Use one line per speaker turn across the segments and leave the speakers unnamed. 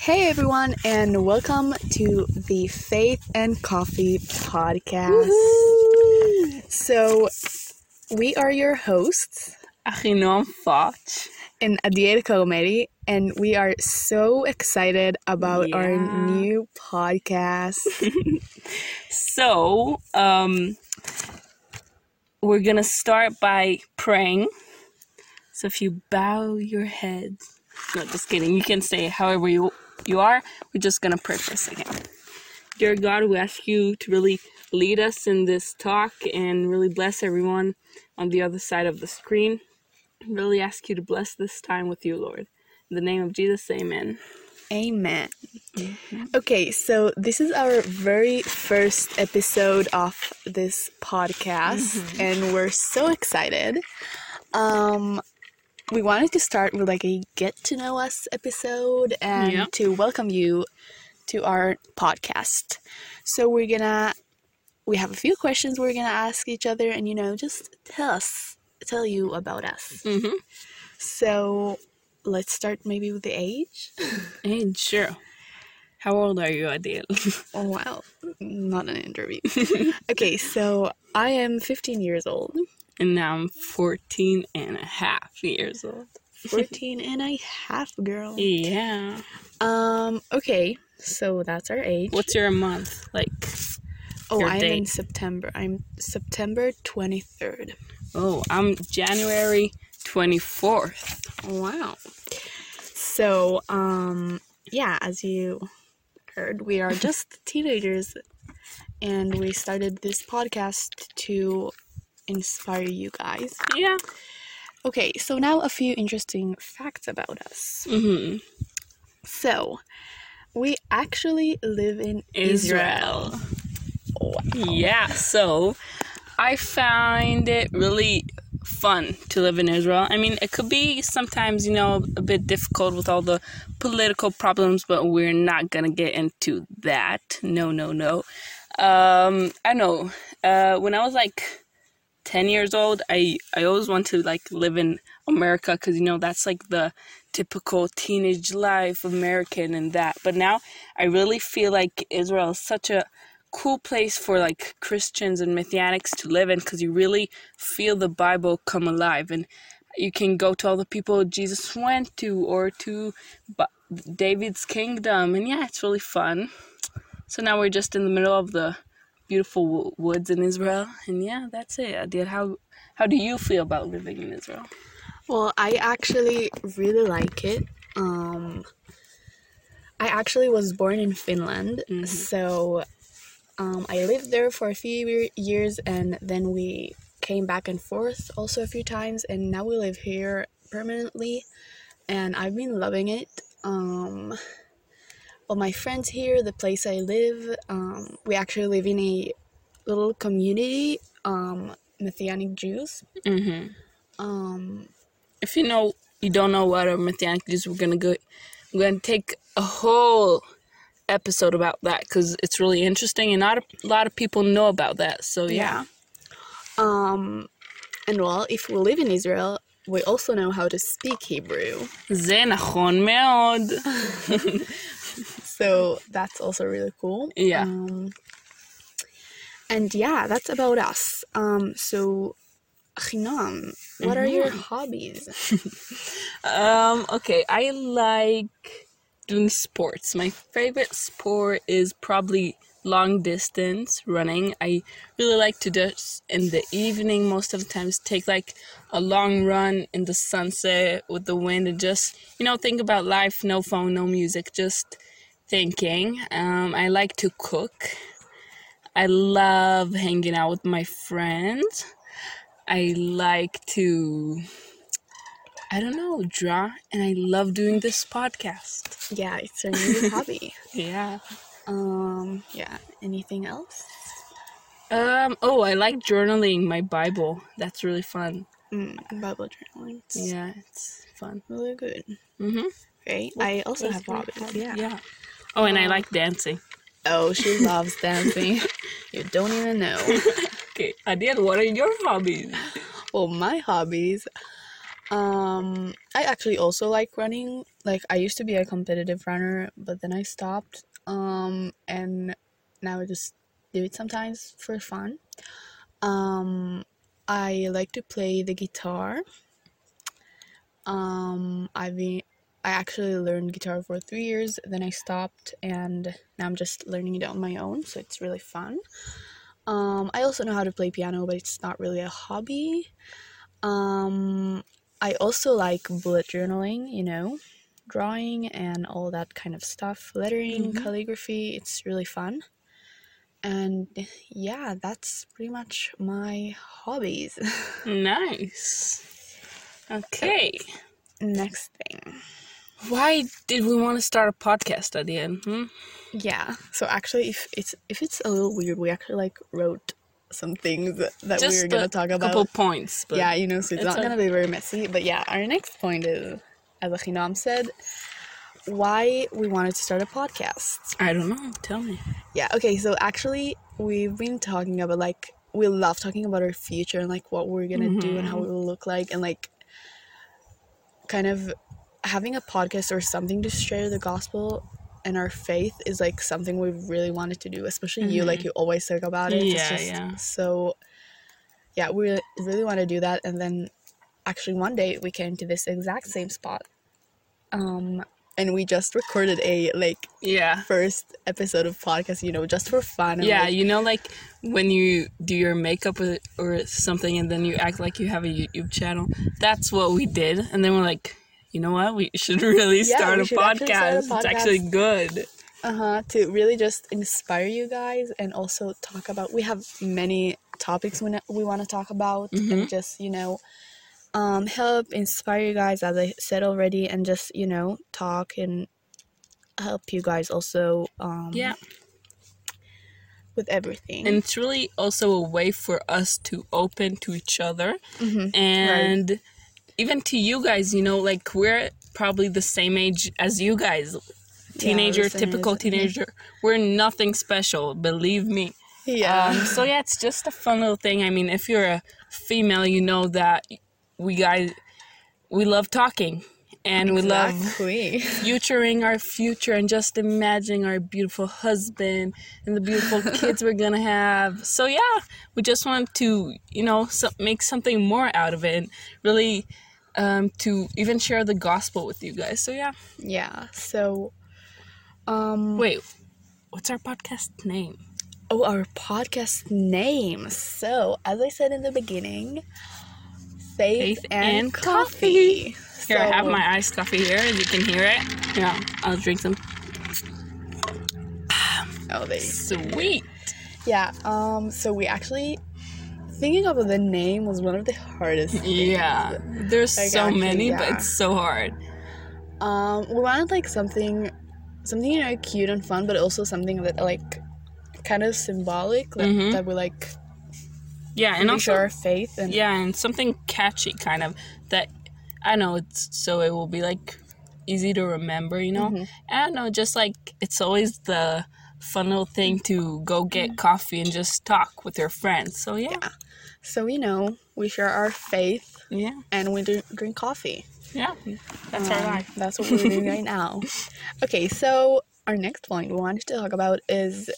Hey everyone, and welcome to the Faith and Coffee podcast. So, we are your hosts,
Ahinoam Foch.
and Adiel Karomeri, and we are so excited about our new podcast.
So, um, we're gonna start by praying. So if you bow your head, no, just kidding. You can say however you you are. We're just gonna pray for a second. Dear God, we ask you to really lead us in this talk and really bless everyone on the other side of the screen. Really ask you to bless this time with you, Lord. In the name of Jesus, Amen.
Amen. Okay, so this is our very first episode of this podcast, and we're so excited. Um, we wanted to start with like a get to know us episode and
Yeah.
to welcome you to our podcast. So we're gonna we have a few questions we're gonna ask each other, and you know, just tell us, tell you about us.
Mm-hmm.
So let's start maybe with the age.
Hey, sure. How old are you, Adiel?
Oh wow, not an interview. okay, so I am 15 years old.
And now I'm 14 and a half years old.
14 and a half, girl.
Yeah.
Um, okay, so that's our age.
What's your month? Like,
oh, I'm in? September. I'm September 23rd.
oh, I'm January 24th.
Wow. So, um, yeah, as you heard, we are just teenagers and we started this podcast to inspire you guys.
Yeah.
Okay, so now a few interesting facts about us.
Mm-hmm.
So, we actually live in Israel.
Israel.
Wow.
Yeah, so I find it really fun to live in Israel. I mean, it could be sometimes, you know, a bit difficult with all the political problems, but we're not going to get into that. No, no, no. Um, I know. Uh, when I was like 10 years old, I, I always wanted to like live in America because, you know, that's like the typical teenage life, American and that. But now I really feel like Israel is such a cool place for like Christians and Messianics to live in because you really feel the Bible come alive. And you can go to all the people Jesus went to or to David's kingdom. And yeah it's really fun. So now we're just in the middle of the beautiful w- woods in Israel and yeah that's it Adiel how how do you feel about living in Israel
Well, I actually really like it. Um, I actually was born in Finland,
Mhm.
so um, I lived there for a few years, and then we came back and forth also a few times, and now we live here permanently, and I've been loving it. Um, well, my friends here, the place I live, um, we actually live in a little community, um, Messianic Jews.
mm-hmm.
Um,
if you know you don't know what a messianic is we're gonna go we're gonna take a whole episode about that because it's really interesting and not a lot of people know about that so yeah,
Um, and well, if we live in Israel, we also know how to speak Hebrew.
זה נכון מאוד
So that's also really cool.
Yeah.
Um, and yeah, that's about us. Um, so, Chinam, what are your hobbies?
um okay i like doing sports my favorite sport is probably long distance running i really like to just in the evening most of the times take like a long run in the sunset with the wind and just you know think about life no phone no music just thinking um, i like to cook i love hanging out with my friends i like to I don't know, draw, and I love doing this podcast.
Yeah, it's a new hobby.
Yeah.
Um, yeah, anything else?
Um. Oh, I like journaling my Bible. That's really fun.
Mm, Bible journaling. It's
Yeah, it's fun.
really good.
Mm-hmm.
Okay, I also have hobbies.
hobby?
Yeah.
Yeah. Oh, and I like dancing.
Oh, she loves dancing. you don't even know.
Okay, Adiel, what are your hobbies?
Well, my hobbies. Um, I actually also like running like I used to be a competitive runner, but then I stopped. Um, and now I just do it sometimes for fun. Um, I like to play the guitar. Um, I've been I actually learned guitar for three years, then I stopped, and now I'm just learning it on my own, so it's really fun. Um, I also know how to play piano, but it's not really a hobby. Um, I also like bullet journaling, you know, drawing and all that kind of stuff, lettering,
Mhm.
calligraphy. It's really fun. And yeah, that's pretty much my hobbies.
Nice. Okay.
Next thing.
Why did we want to start a podcast at the end? Hmm?
Yeah. So actually, if it's if it's a little weird, we actually like wrote some things that, that we were gonna talk about.
A couple points, but
yeah, you know, so it's,
it's
not
a-
gonna be very messy. But yeah, our next point is, as Ahinoam said, why we wanted to start a podcast.
I don't know. Tell me.
Yeah. Okay. So actually, we've been talking about like we love talking about our future and like what we're gonna do and how we will look like and like kind of having a podcast or something to share the gospel and our faith is like something we've really wanted to do especially you like
Mhm.
you always talk about it It's
Yeah,
just
yeah.
so yeah we really want to do that and then actually one day we came to this exact same spot um and we just recorded a like
Yeah.
first episode of podcast you know just for fun and,
Yeah,
like,
you know, like when you do your makeup or, or something and then you act like you have a YouTube channel. That's what we did. And then we're like, you know what? We should really
Yeah,
start,
we
a,
should start a
podcast. It's actually good.
uh-huh to really just inspire you guys and also talk about we have many topics we, we want to talk about
Mhm.
and just you know um help inspire you guys as i said already and just you know talk and help you guys also um
Yeah.
with everything
And it's really also a way for us to open to each other
Mhm.
and even to you guys, you know, like we're probably the same age as you guys. Teenager,
same
typical.
Mhm.
teenager. We're nothing special, believe me.
yeah
Um, so yeah, it's just a fun little thing. I mean, if you're a female, you know that we guys we love talking and we love futuring our future and just imagining our beautiful husband and the beautiful kids we're gonna have. So yeah, we just want to you know so, make something more out of it and really um, to even share the gospel with you guys. So yeah,
yeah so um
wait, what's our podcast name?
Oh, our podcast name. So, as I said in the beginning, faith,
Faith
and,
and
coffee.
Here, I have my iced coffee here, as you can hear it. Yeah, I'll drink some.
Oh, they.
Sweet.
Yeah. Um. So we actually thinking of the name was one of the hardest. Things.
Yeah, there's
Like,
so
actually,
many, but it's so hard.
Um. We wanted like something, something you know cute and fun, but also something that like, kind of symbolic that,
Mhm.
that we like
Yeah, and also
our faith and
yeah, and something catchy, kind of that. I know it's so it will be like easy to remember, you know.
Mhm.
I don't know, just like it's always the fun little thing to go get coffee and just talk with your friends. So yeah,
So we know we share our faith
yeah,
and we do, drink coffee.
yeah. That's our
Um,
life.
That's what we're doing right now. Okay, so our next point we wanted to talk about is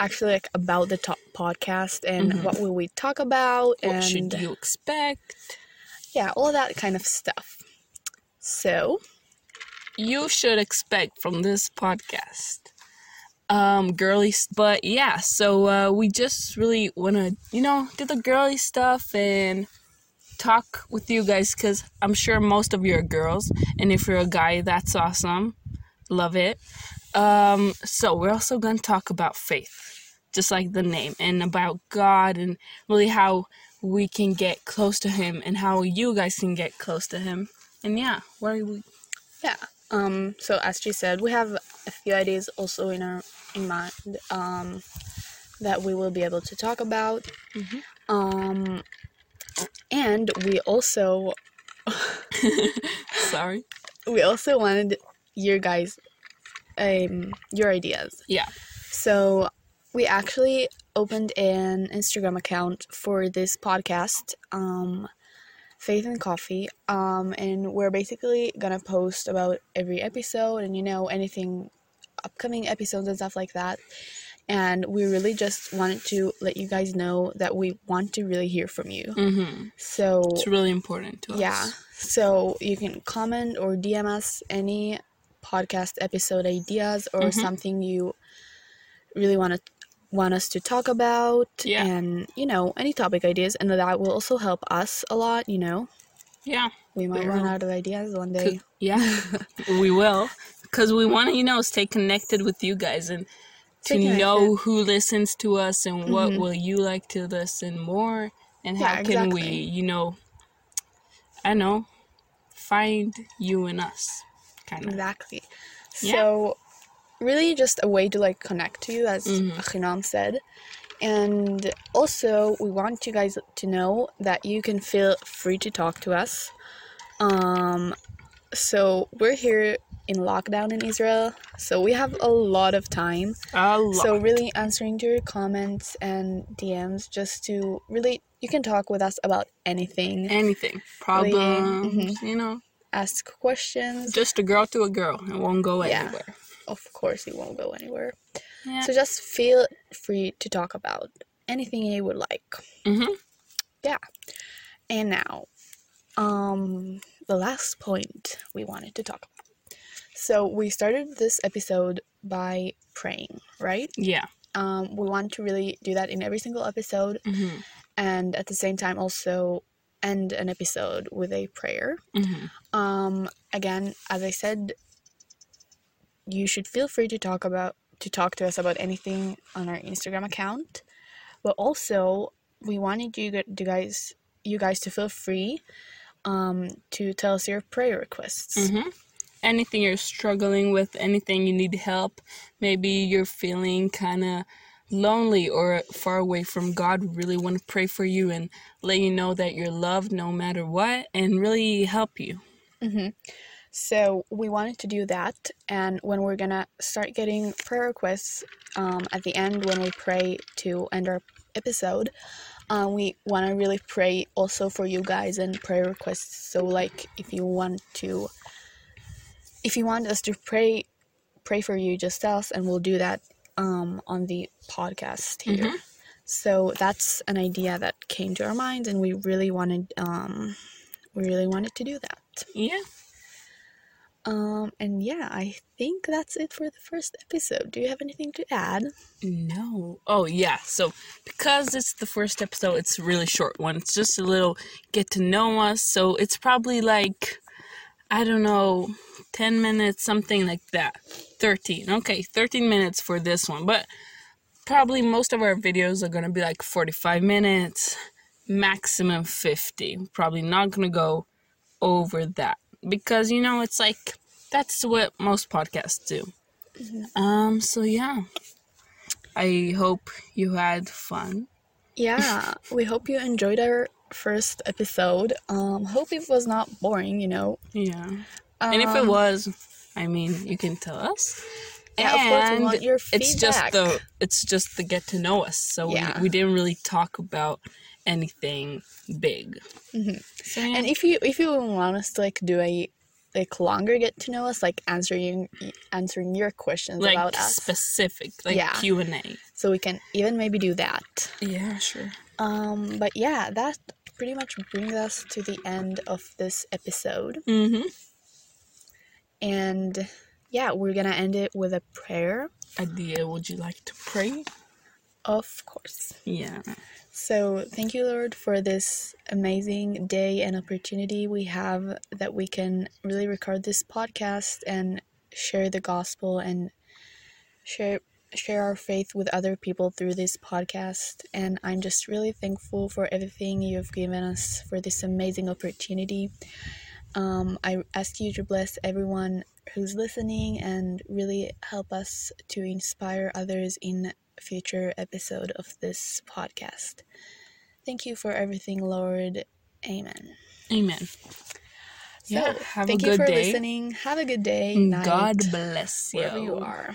actually like about the top podcast and
Mhm.
what will we talk about
What
and
should you expect?
yeah, all that kind of stuff. So
you should expect from this podcast um girly but yeah so uh we just really want to you know do the girly stuff and talk with you guys because i'm sure most of you are girls and if you're a guy that's awesome. Love it. Um so we're also gonna talk about faith just like the name and about god and really how we can get close to him and how you guys can get close to him. And yeah where are we?
Yeah, um, so as she said, we have a few ideas also in our in mind um, that we will be able to talk about.
Mhm.
Um, and we also
sorry
we also wanted your guys um your ideas
Yeah.
so we actually opened an instagram account for this podcast um Faith and Coffee. Um, and we're basically gonna post about every episode and you know anything upcoming episodes and stuff like that. And we really just wanted to let you guys know that we want to really hear from you.
Mm-hmm.
So
It's really important to us.
yeah. So you can comment or DM us any podcast episode ideas or
Mhm.
something you really want to want us to talk about
Yeah.
and you know any topic ideas and that will also help us a lot you know
Yeah.
we might run
will.
out of ideas one day
Yeah. we will. Because we want to, you know, stay connected with you guys and to know who listens to us and what
Mhm.
will you like to listen more and
Yeah,
how can we, you know, I know, find you and us, kind of.
exactly
Yeah.
so really just a way to like connect to you as. Ahinoam said and also we want you guys to know that you can feel free to talk to us um so we're here in lockdown in Israel so we have a lot of time
A lot.
so really answering to your comments and DMs just to really you can talk with us about anything
Anything, problems,
Mhm.
you know,
ask questions
just a girl to a girl. It won't go
Yeah.
anywhere.
of course it won't go anywhere
Yeah.
So just feel free to talk about anything you would like.
hmm Yeah.
And now, um, the last point we wanted to talk about. So we started this episode by praying, right?
Yeah.
Um, we want to really do that in every single episode,
hmm
and at the same time also end an episode with a prayer.
hmm
Um, again, as I said, you should feel free to talk about to talk to us about anything on our Instagram account. But also, we wanted you, you guys, you guys to feel free um, to tell us your prayer requests.
hmm Anything you're struggling with, anything you need help, maybe you're feeling kind of lonely or far away from God, really want to pray for you and let you know that you're loved no matter what and really help you.
hmm So we wanted to do that, and when we're gonna start getting prayer requests um, at the end when we pray to end our episode, um, we want to really pray also for you guys and prayer requests. So like if you want to, if you want us to pray, pray for you, just tell us, and we'll do that um, on the podcast here.
Mhm.
So that's an idea that came to our minds, and we really wanted, um, we really wanted to do that.
Yeah.
Um, and yeah, I think that's it for the first episode. Do you have anything to add?
No. Oh, yeah. So, because it's the first episode, it's a really short one. It's just a little get to know us. So, it's probably like, I don't know, 10 minutes, something like that. 13. Okay, 13 minutes for this one. But probably most of our videos are going to be like 45 minutes, maximum 50. Probably not going to go over that. Because, you know, it's like, that's what most podcasts do. Um, so yeah. I hope you had fun.
Yeah, we hope you enjoyed our first episode. Um, hope it was not boring, you know.
Yeah. and if it
Um,
was, I mean, you can tell us.
yeah, of course, we
And
want your feedback.
It's just the it's just the get to know us. So
Yeah.
we, we didn't really talk about anything big.
Mhm.
So yeah.
And if you if you want us to like do a like longer get to know us, like answering answering your questions
like
about us,
specific, like
Yeah.
Q and A.
so we can even maybe do that.
Yeah, sure.
Um, but yeah, that pretty much brings us to the end of this episode.
Mm-hmm.
And yeah, we're gonna end it with a prayer,
Adia, would you like to pray?
of course.
Yeah.
So, thank you, Lord, for this amazing day and opportunity we have that we can really record this podcast and share the gospel and share share our faith with other people through this podcast. And I'm just really thankful for everything you've given us for this amazing opportunity. Um, I ask you to bless everyone who's listening and really help us to inspire others in future episode of this podcast. Thank you for everything, Lord. Amen.
Amen.
So,
Yeah, have a
thank you for
day.
listening. Have a good day, night,
God bless you.
wherever you are.